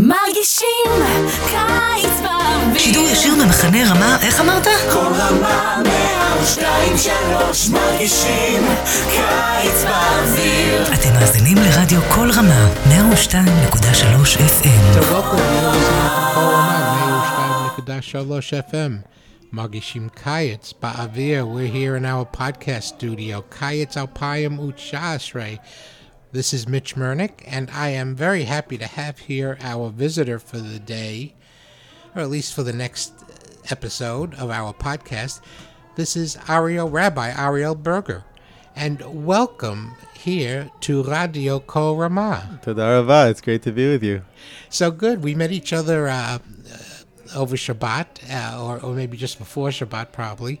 מרגישים קיץ באוויר. שידור ישיר ממחנה רמה, איך אמרת? כל רמה מאה ושתיים שלוש מרגישים קיץ באוויר. אתם מאזינים לרדיו כל רמה, 102.3 FM. So welcome, you're listening to Kol Rama, 102.3 FM. Magishim Kayetz Ba'avir. We're here in our podcast studio, Kayetz Alpayim Uchasre. This is Mitch Mernick, and I am very happy to have here our visitor for the day, or at least for the next episode of our podcast. This is Ariel Rabbi Ariel Burger, and welcome here to Radio Kol Ramah. Toda Rava. It's great to be with you. So good. We met each other uh, uh, over Shabbat, uh, or, or maybe just before Shabbat, probably.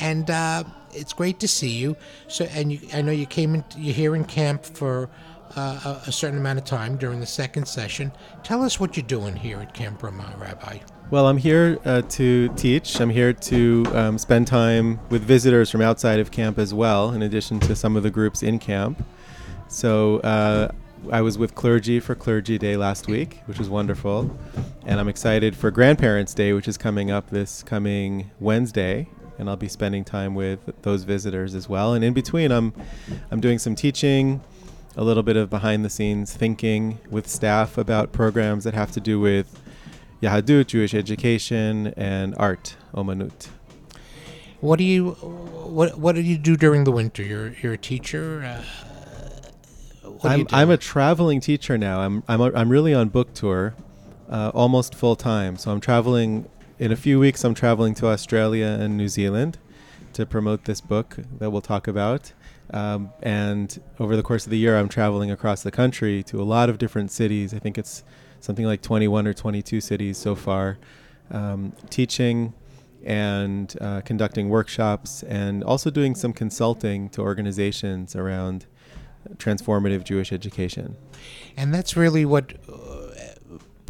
And uh, it's great to see you. So, and you, I know you came in. You're here in camp for uh, a, certain amount of time during the second session. Tell us what you're doing here at Camp Ramah, Rabbi. Well, I'm here uh, to teach. I'm here to um, spend time with visitors from outside of camp as well, in addition to some of the groups in camp. So uh, I was with clergy for Clergy Day last week, which was wonderful. And I'm excited for Grandparents' Day, which is coming up this coming Wednesday. And I'll be spending time with those visitors as well. And in between, I'm, I'm doing some teaching, a little bit of behind the scenes thinking with staff about programs that have to do with Yahadut, Jewish education, and art, Omanut. What do you what What do you do during the winter? You're you're a teacher. Uh, what do you I'm. I'm a traveling teacher now. I'm, I'm, a, I'm really on book tour, uh, almost full time. So I'm traveling, in a few weeks, I'm traveling to Australia and New Zealand to promote this book that we'll talk about. Um, and over the course of the year, I'm traveling across the country to a lot of different cities. I think it's something like 21 or 22 cities so far, um, teaching and uh, conducting workshops and also doing some consulting to organizations around transformative Jewish education. and that's really what uh,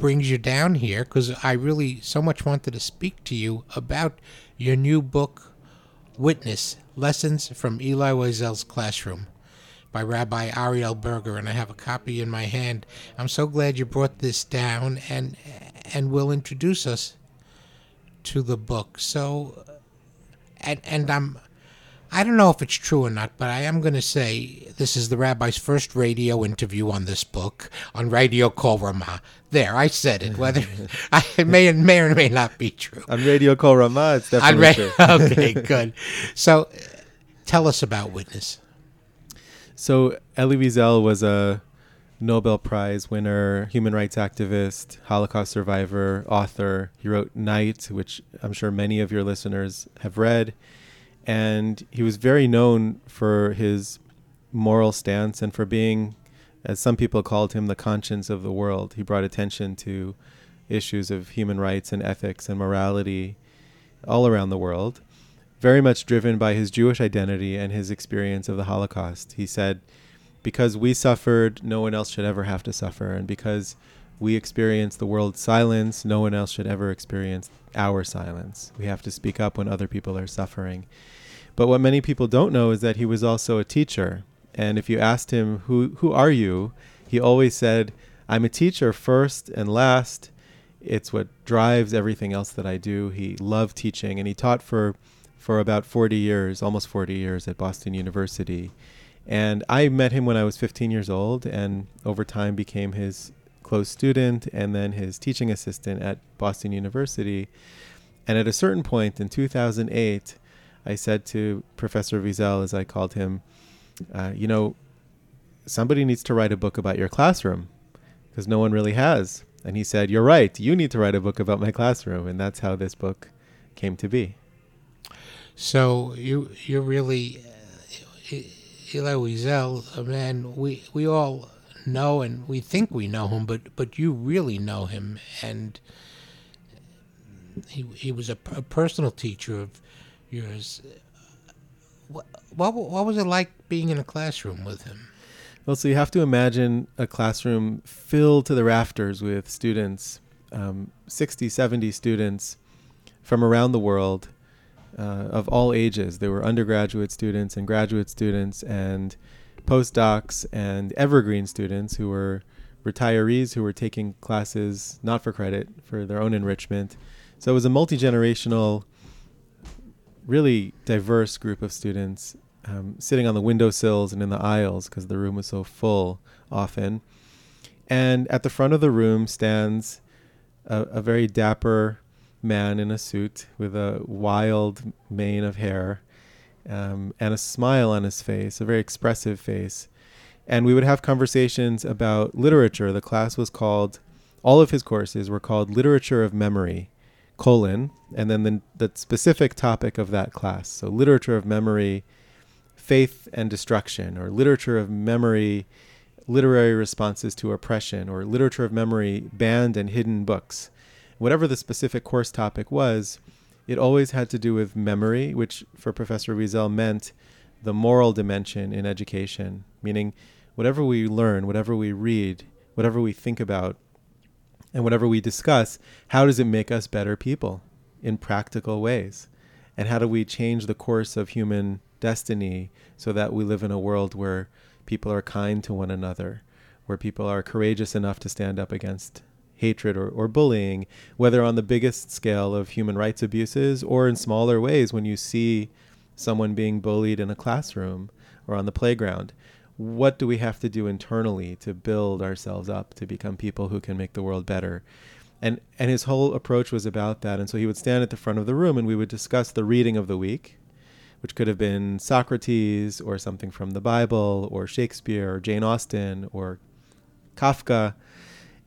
brings you down here because I really so much wanted to speak to you about your new book, Witness Lessons from Elie Wiesel's Classroom by Rabbi Ariel Burger, and I have a copy in my hand. I'm so glad you brought this down and and will introduce us to the book. So, and and I'm I don't know if it's true or not, but I am going to say this is the rabbi's first radio interview on this book on Radio Kol Ramah. There, I said it. Whether I it may or may or may not be true. On Radio Kol Ramah, it's definitely ra- true. okay, good. So, uh, tell us about Witness. So Elie Wiesel was a Nobel Prize winner, human rights activist, Holocaust survivor, author. He wrote Night, which I'm sure many of your listeners have read. And he was very known for his moral stance and for being, as some people called him, the conscience of the world. He brought attention to issues of human rights and ethics and morality all around the world very much driven by his Jewish identity and his experience of the Holocaust. He said, Because we suffered, no one else should ever have to suffer. And because we experience the world's silence, no one else should ever experience our silence. We have to speak up when other people are suffering. But what many people don't know is that he was also a teacher. And if you asked him, Who, who are you? he always said, I'm a teacher first and last. It's what drives everything else that I do. He loved teaching and he taught for for about 40 years, almost 40 years at Boston University. And I met him when I was 15 years old and over time became his close student and then his teaching assistant at Boston University. And at a certain point in 2008, I said to Professor Wiesel, as I called him, uh, you know, somebody needs to write a book about your classroom because no one really has. And he said, You're right, you need to write a book about my classroom. And that's how this book came to be. So you you're really uh, Elie Wiesel, a man we we all know and we think we know him, but but you really know him, and he he was a, a personal teacher of yours. What, what what was it like being in a classroom with him? Well, so you have to imagine a classroom filled to the rafters with students, um, 60, 70 students from around the world uh, of all ages. There were undergraduate students and graduate students and postdocs and evergreen students who were retirees who were taking classes not for credit, for their own enrichment. So it was a multi generational, really diverse group of students um, sitting on the windowsills and in the aisles because the room was so full often. And at the front of the room stands a, a very dapper man in a suit with a wild mane of hair um, and a smile on his face, a very expressive face. And we would have conversations about literature. The class was called, all of his courses were called Literature of Memory, colon, and then the, the specific topic of that class. So, Literature of Memory, Faith and Destruction, or Literature of Memory, Literary Responses to Oppression, or Literature of Memory, Banned and Hidden Books. Whatever the specific course topic was, it always had to do with memory, which for Professor Wiesel meant the moral dimension in education, meaning whatever we learn, whatever we read, whatever we think about, and whatever we discuss, how does it make us better people in practical ways? And how do we change the course of human destiny so that we live in a world where people are kind to one another, where people are courageous enough to stand up against hatred or, or bullying, whether on the biggest scale of human rights abuses or in smaller ways when you see someone being bullied in a classroom or on the playground. What do we have to do internally to build ourselves up to become people who can make the world better? And and his whole approach was about that. And so he would stand at the front of the room and we would discuss the reading of the week, which could have been Socrates or something from the Bible or Shakespeare or Jane Austen or Kafka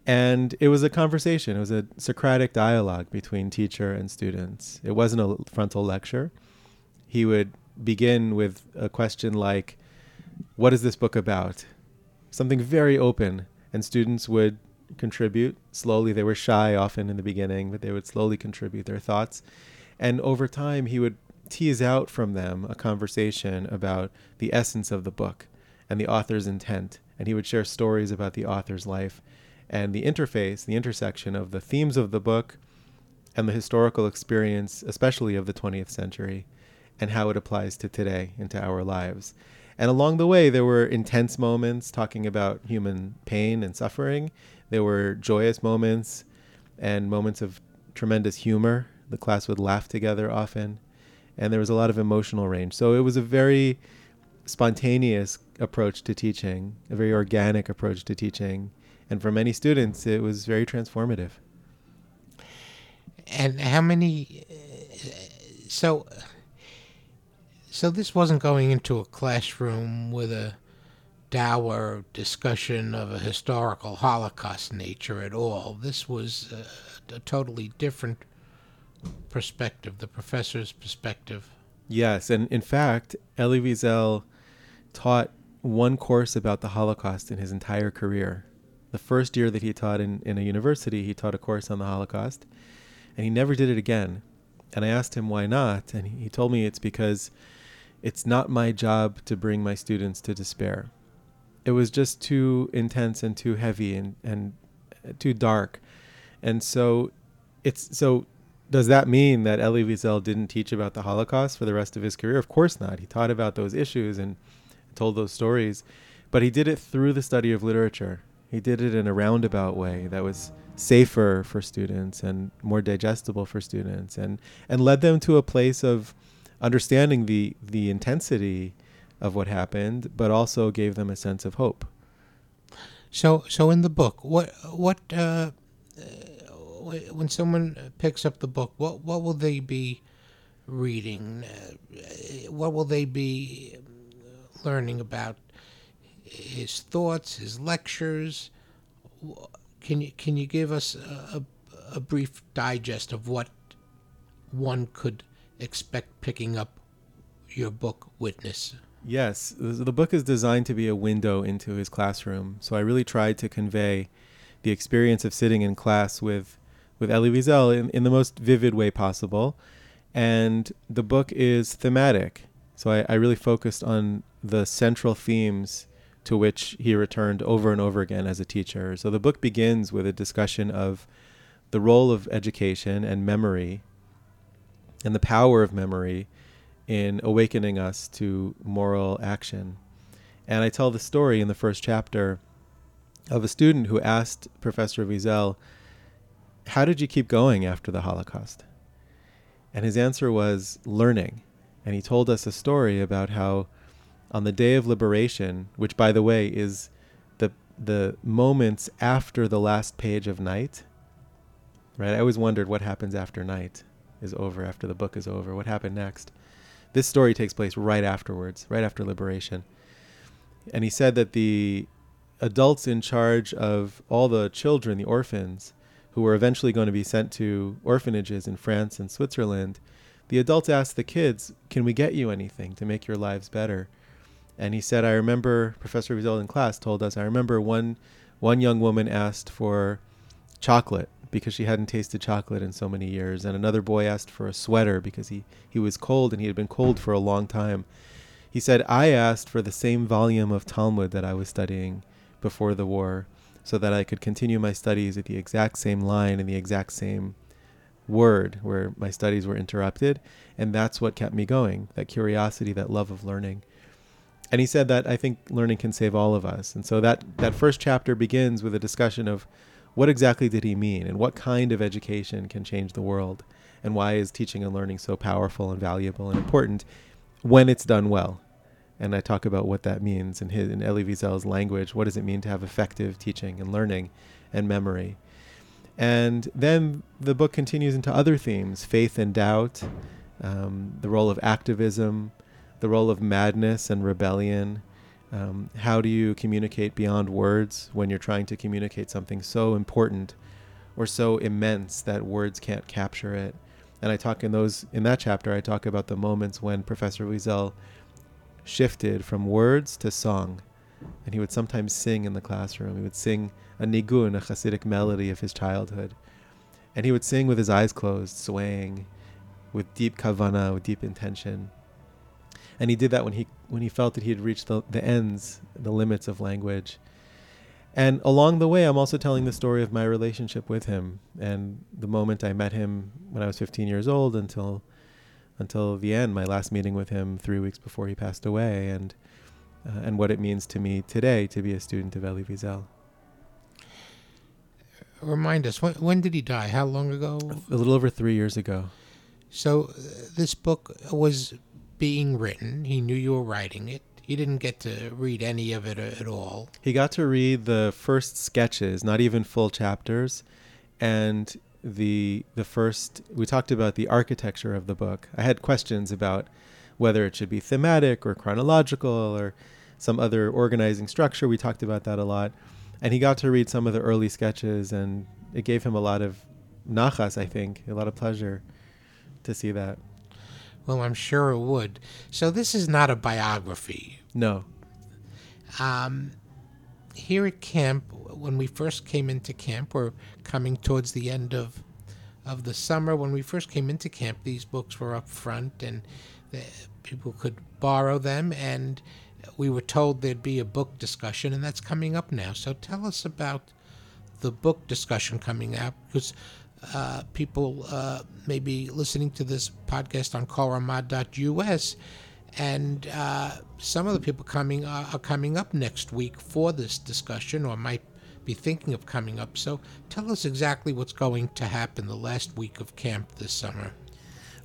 and it was a conversation. It was a Socratic dialogue between teacher and students. It wasn't a frontal lecture. He would begin with a question like, What is this book about? Something very open. And students would contribute slowly. They were shy often in the beginning, but they would slowly contribute their thoughts. And over time, he would tease out from them a conversation about the essence of the book and the author's intent. And he would share stories about the author's life and the interface, the intersection of the themes of the book and the historical experience, especially of the 20th century, and how it applies to today into our lives. And along the way, there were intense moments talking about human pain and suffering. There were joyous moments and moments of tremendous humor. The class would laugh together often. And there was a lot of emotional range. So it was a very spontaneous approach to teaching, a very organic approach to teaching and for many students, it was very transformative. And how many? Uh, so, so this wasn't going into a classroom with a dour discussion of a historical Holocaust nature at all. This was a, a totally different perspective, the professor's perspective. Yes, and in fact, Elie Wiesel taught one course about the Holocaust in his entire career the first year that he taught in, in a university, he taught a course on the Holocaust, and he never did it again. And I asked him why not, and he told me it's because it's not my job to bring my students to despair. It was just too intense and too heavy and, and uh, too dark. And so it's so does that mean that Elie Wiesel didn't teach about the Holocaust for the rest of his career? Of course not. He taught about those issues and told those stories, but he did it through the study of literature. He did it in a roundabout way that was safer for students and more digestible for students and and led them to a place of understanding the the intensity of what happened but also gave them a sense of hope. So so in the book what what uh, when someone picks up the book what what will they be reading? Uh, what will they be learning about? His thoughts, his lectures. Can you can you give us a, a brief digest of what one could expect picking up your book, Witness? Yes, the book is designed to be a window into his classroom. So I really tried to convey the experience of sitting in class with with Elie Wiesel in, in the most vivid way possible. And the book is thematic. So I, I really focused on the central themes to which he returned over and over again as a teacher. So the book begins with a discussion of the role of education and memory and the power of memory in awakening us to moral action. And I tell the story in the first chapter of a student who asked Professor Wiesel, How did you keep going after the Holocaust? And his answer was learning. And he told us a story about how on the day of liberation, which by the way is the the moments after the last page of night, right? I always wondered what happens after night is over, after the book is over. What happened next? This story takes place right afterwards, right after liberation. And he said that the adults in charge of all the children, the orphans, who were eventually going to be sent to orphanages in France and Switzerland, the adults asked the kids, Can we get you anything to make your lives better? And he said, I remember Professor Wiesel in class told us, I remember one one young woman asked for chocolate because she hadn't tasted chocolate in so many years, and another boy asked for a sweater because he, he was cold and he had been cold for a long time. He said, I asked for the same volume of Talmud that I was studying before the war so that I could continue my studies at the exact same line and the exact same word where my studies were interrupted. And that's what kept me going that curiosity, that love of learning. And he said that I think learning can save all of us. And so that, that first chapter begins with a discussion of what exactly did he mean and what kind of education can change the world and why is teaching and learning so powerful and valuable and important when it's done well and I talk about what that means in his in Elie Wiesel's language. What does it mean to have effective teaching and learning and memory? And then the book continues into other themes: faith and doubt, um, the role of activism, the role of madness and rebellion. Um, how do you communicate beyond words when you're trying to communicate something so important or so immense that words can't capture it? And I talk in those in that chapter. I talk about the moments when Professor Wiesel shifted from words to song. And he would sometimes sing in the classroom. He would sing a nigun, a Hasidic melody of his childhood. And he would sing with his eyes closed, swaying with deep kavana, with deep intention. And he did that when he when he felt that he had reached the, the ends, the limits of language. And along the way, I'm also telling the story of my relationship with him and the moment I met him when I was 15 years old until until the end, my last meeting with him three weeks before he passed away, and uh, and what it means to me today to be a student of Elie Wiesel. Remind us when when did he die? How long ago? A little over three years ago. So uh, this book was being written. He knew you were writing it. He didn't get to read any of it at all. He got to read the first sketches, not even full chapters, and the the first we talked about the architecture of the book. I had questions about whether it should be thematic or chronological or some other organizing structure. We talked about that a lot. And he got to read some of the early sketches and it gave him a lot of nachas, I think, a lot of pleasure to see that. Well, I'm sure it would. So this is not a biography. No. Um, here at camp, when we first came into camp, we're coming towards the end of of the summer. When we first came into camp, these books were up front, and the, people could borrow them. And we were told there'd be a book discussion, and that's coming up now. So tell us about the book discussion coming up, because uh, people uh, may be listening to this podcast on kolramah.us and uh, some of the people coming uh, are coming up next week for this discussion or might be thinking of coming up. So tell us exactly what's going to happen the last week of camp this summer.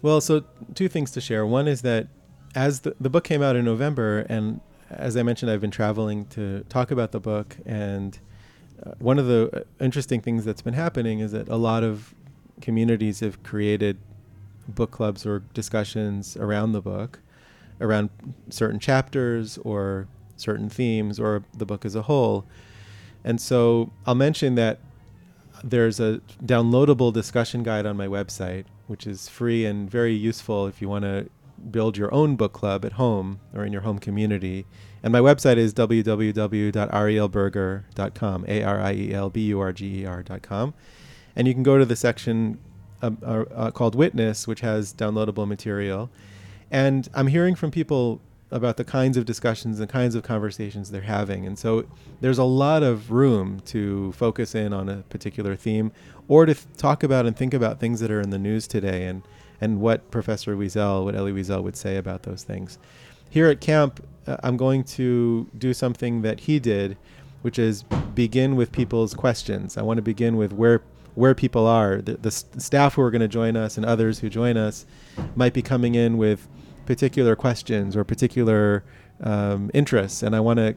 Well, so two things to share. One is that as the, the book came out in November, and as I mentioned, I've been traveling to talk about the book. And uh, one of the uh, interesting things that's been happening is that a lot of communities have created book clubs or discussions around the book around certain chapters or certain themes or the book as a whole. And so I'll mention that there's a downloadable discussion guide on my website, which is free and very useful if you want to build your own book club at home or in your home community. And my website is www.arielburger.com, A R I E L B U R G E R.com. And you can go to the section uh, uh, uh, called Witness, which has downloadable material. And I'm hearing from people about the kinds of discussions and kinds of conversations they're having. And so there's a lot of room to focus in on a particular theme or to th- talk about and think about things that are in the news today and, and what Professor Wiesel, what Elie Wiesel would say about those things. Here at camp, uh, I'm going to do something that he did, which is begin with people's questions. I want to begin with where where people are. The, the s- staff who are going to join us and others who join us might be coming in with particular questions or particular um, interests, and I want to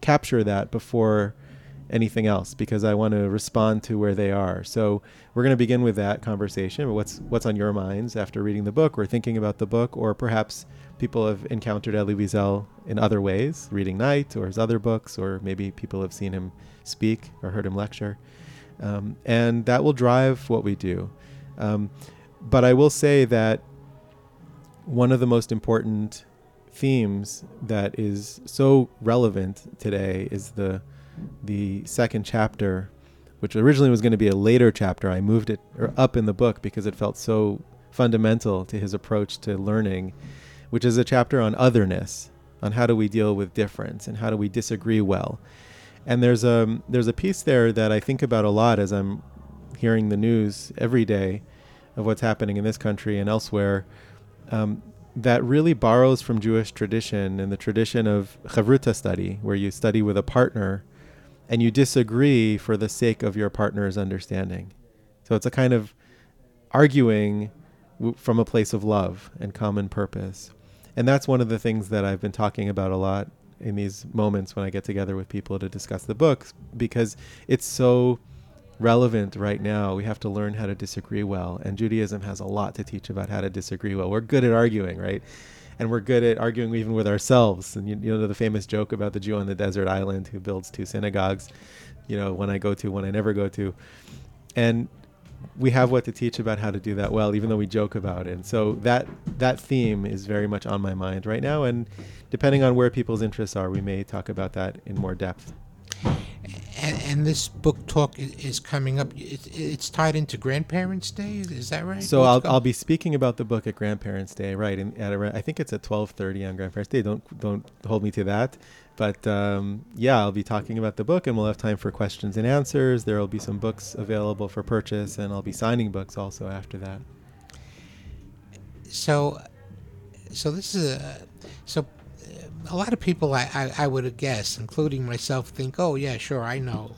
capture that before anything else because I want to respond to where they are. So we're going to begin with that conversation. What's what's on your minds after reading the book or thinking about the book, or perhaps people have encountered Elie Wiesel in other ways, reading Night or his other books, or maybe people have seen him speak or heard him lecture, um, and that will drive what we do. Um, but I will say that one of the most important themes that is so relevant today is the the second chapter, which originally was going to be a later chapter. I moved it up in the book because it felt so fundamental to his approach to learning, which is a chapter on otherness, on how do we deal with difference and how do we disagree well. And there's a there's a piece there that I think about a lot as I'm hearing the news every day of what's happening in this country and elsewhere. Um, that really borrows from Jewish tradition and the tradition of chavruta study, where you study with a partner and you disagree for the sake of your partner's understanding. So it's a kind of arguing w- from a place of love and common purpose. And that's one of the things that I've been talking about a lot in these moments when I get together with people to discuss the books because it's so relevant right now. We have to learn how to disagree well. And Judaism has a lot to teach about how to disagree well. We're good at arguing, right? And we're good at arguing even with ourselves. And you, you know the famous joke about the Jew on the desert island who builds two synagogues, you know, one I go to, one I never go to. And we have what to teach about how to do that well, even though we joke about it. And so that that theme is very much on my mind right now. And depending on where people's interests are, we may talk about that in more depth. And, and this book talk is coming up. It, it's tied into Grandparents' Day. Is that right? So What's I'll, I'll be speaking about the book at Grandparents' Day, right? And at around, I think it's at twelve thirty on Grandparents' Day. Don't don't hold me to that, but um, yeah, I'll be talking about the book, and we'll have time for questions and answers. There will be some books available for purchase, and I'll be signing books also after that. so so this is a so a lot of people I, I, I would guess including myself think oh yeah sure i know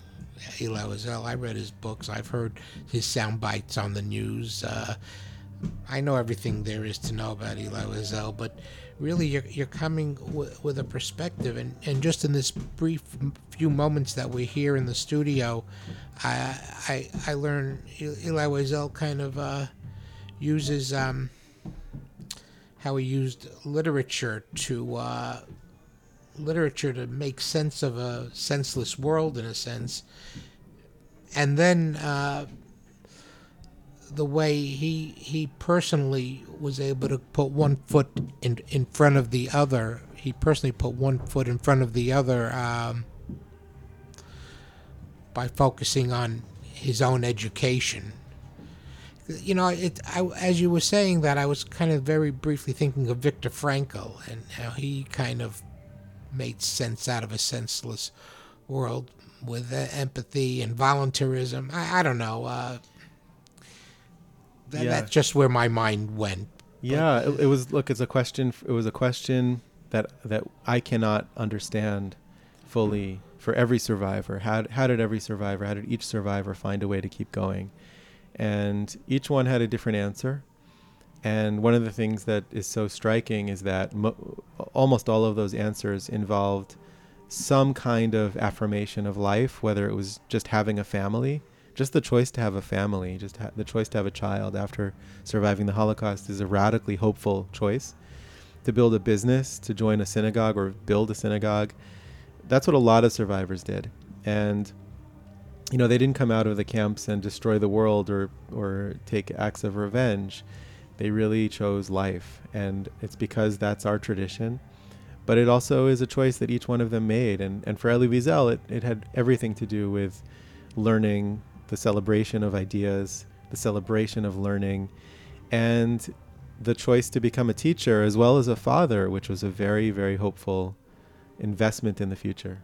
eli wiesel. I read his books. I've heard his sound bites on the news. Uh, i know everything there is to know about eli wiesel but really you're, you're coming w- with a perspective. And, and just in this brief few moments that we're here in the studio i i, I learned eli wiesel kind of uh, uses um, how he used literature to uh, literature to make sense of a senseless world in a sense. And then uh, the way he he personally was able to put one foot in in front of the other he personally put one foot in front of the other um, by focusing on his own education you know, it. I, as you were saying that, I was kind of very briefly thinking of Viktor Frankl and how he kind of made sense out of a senseless world with uh, empathy and voluntarism. I, I don't know. Uh, that, Yeah. That's just where my mind went. Yeah, it, it was. Look, it's a question. It was a question that that I cannot understand fully for every survivor. How how did every survivor? How did each survivor find a way to keep going? And each one had a different answer. And one of the things that is so striking is that mo- almost all of those answers involved some kind of affirmation of life, whether it was just having a family, just the choice to have a family, just ha- the choice to have a child after surviving the Holocaust is a radically hopeful choice. To build a business, to join a synagogue or build a synagogue, that's what a lot of survivors did. And you know, they didn't come out of the camps and destroy the world or or take acts of revenge. They really chose life, and it's because that's our tradition. But it also is a choice that each one of them made, and and for Elie Wiesel, it, it had everything to do with learning, the celebration of ideas, the celebration of learning, and the choice to become a teacher as well as a father, which was a very very hopeful investment in the future.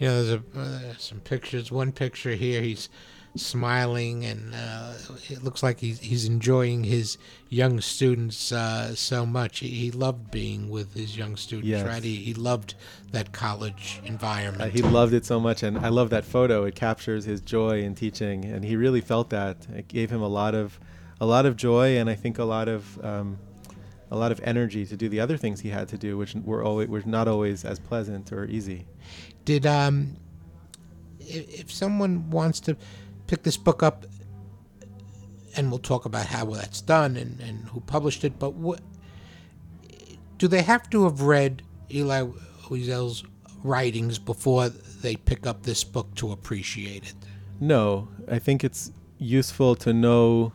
You know, there's a, uh, some pictures. One picture here, he's smiling, and uh, it looks like he's he's enjoying his young students uh, so much. He, he loved being with his young students, Yes. right? He, he loved that college environment. Uh, he loved it so much, and I love that photo. It captures his joy in teaching, and he really felt that. It gave him a lot of, a lot of joy, and I think a lot of, um, a lot of energy to do the other things he had to do, which were always were not always as pleasant or easy. Did um, if, if someone wants to pick this book up, and we'll talk about how well that's done and, and who published it, but what do they have to have read Elie Wiesel's writings before they pick up this book to appreciate it? No, I think it's useful to know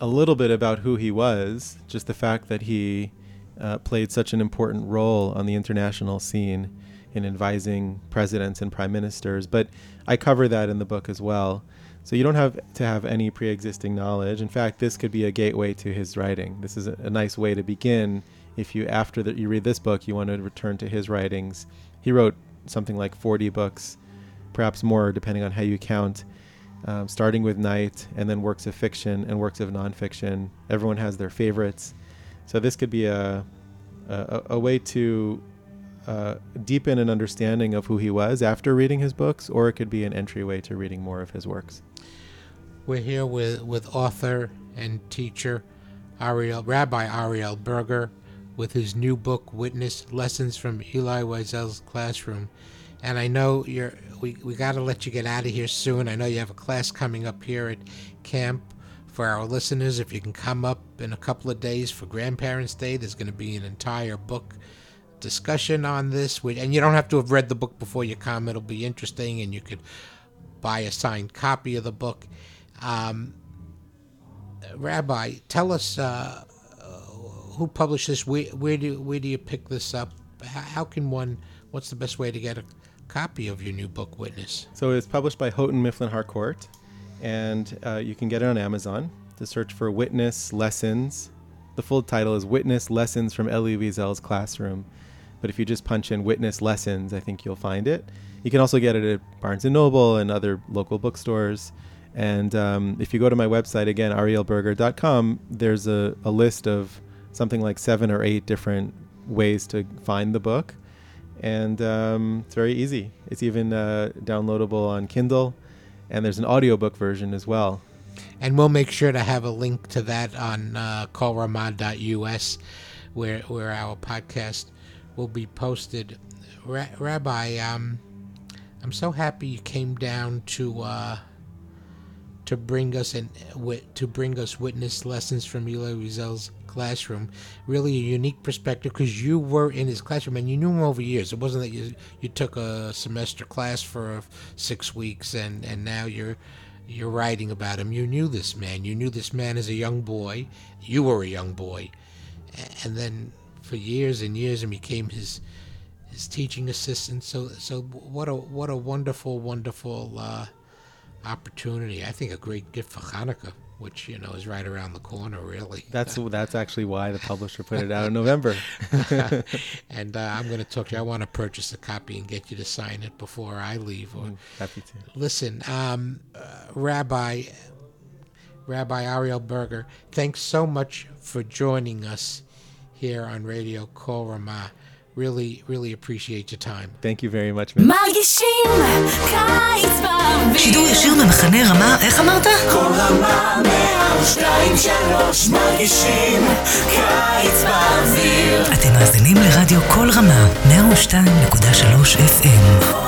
a little bit about who he was, just the fact that he uh, played such an important role on the international scene in advising presidents and prime ministers. But I cover that in the book as well. So you don't have to have any pre existing knowledge. In fact, this could be a gateway to his writing. This is a, a nice way to begin. If you, after that, you read this book, you want to return to his writings. He wrote something like 40 books, perhaps more, depending on how you count um, starting with Night and then works of fiction and works of nonfiction. Everyone has their favorites. So this could be a, a, a way to uh, deepen an understanding of who he was after reading his books, or it could be an entryway to reading more of his works. We're here with, with author and teacher Ariel Rabbi Ariel Burger with his new book Witness Lessons from Elie Wiesel's Classroom. And I know you're we, we got to let you get out of here soon. I know you have a class coming up here at camp for our listeners. If you can come up in a couple of days for Grandparents' Day, there's going to be an entire book discussion on this. And you don't have to have read the book before you come. It'll be interesting, and you could buy a signed copy of the book. Um, Rabbi, tell us uh, who published this. Where, where do where do you pick this up? How, how can one? What's the best way to get a copy of your new book, Witness? So it's published by Houghton Mifflin Harcourt, and uh, you can get it on Amazon. To search for Witness Lessons. The full title is Witness Lessons from Elie Wiesel's Classroom. But if you just punch in Witness Lessons, I think you'll find it. You can also get it at Barnes and Noble and other local bookstores. And um, if you go to my website again, arielburger.com, there's a, a list of something like seven or eight different ways to find the book and um, it's very easy. It's even uh, downloadable on Kindle, and there's an audiobook version as well. And we'll make sure to have a link to that on uh, kolramah.us, where where our podcast will be posted. Ra- Rabbi, um, I'm so happy you came down to uh, to bring us and to bring us witness lessons from Elie Wiesel's classroom. Really a unique perspective because you were in his classroom and you knew him over years. It wasn't that you you took a semester class for six weeks and and now you're you're writing about him. You knew this man. You knew this man as a young boy. You were a young boy, and then for years and years, and became his his teaching assistant. So so what a what a wonderful wonderful uh, opportunity. I think a great gift for Hanukkah, which you know is right around the corner, really. That's that's actually why the publisher put it out in November. and uh, I'm going to talk to you. I want to purchase a copy and get you to sign it before I leave. Or Happy to. listen, um, uh, Rabbi Rabbi Ariel Burger, thanks so much for joining us here on Radio Kol Ramah. Really, really appreciate your time. Thank you very much, man. אתם מאזינים לרדיו כל רמה, 102.3 FM. כל רמה.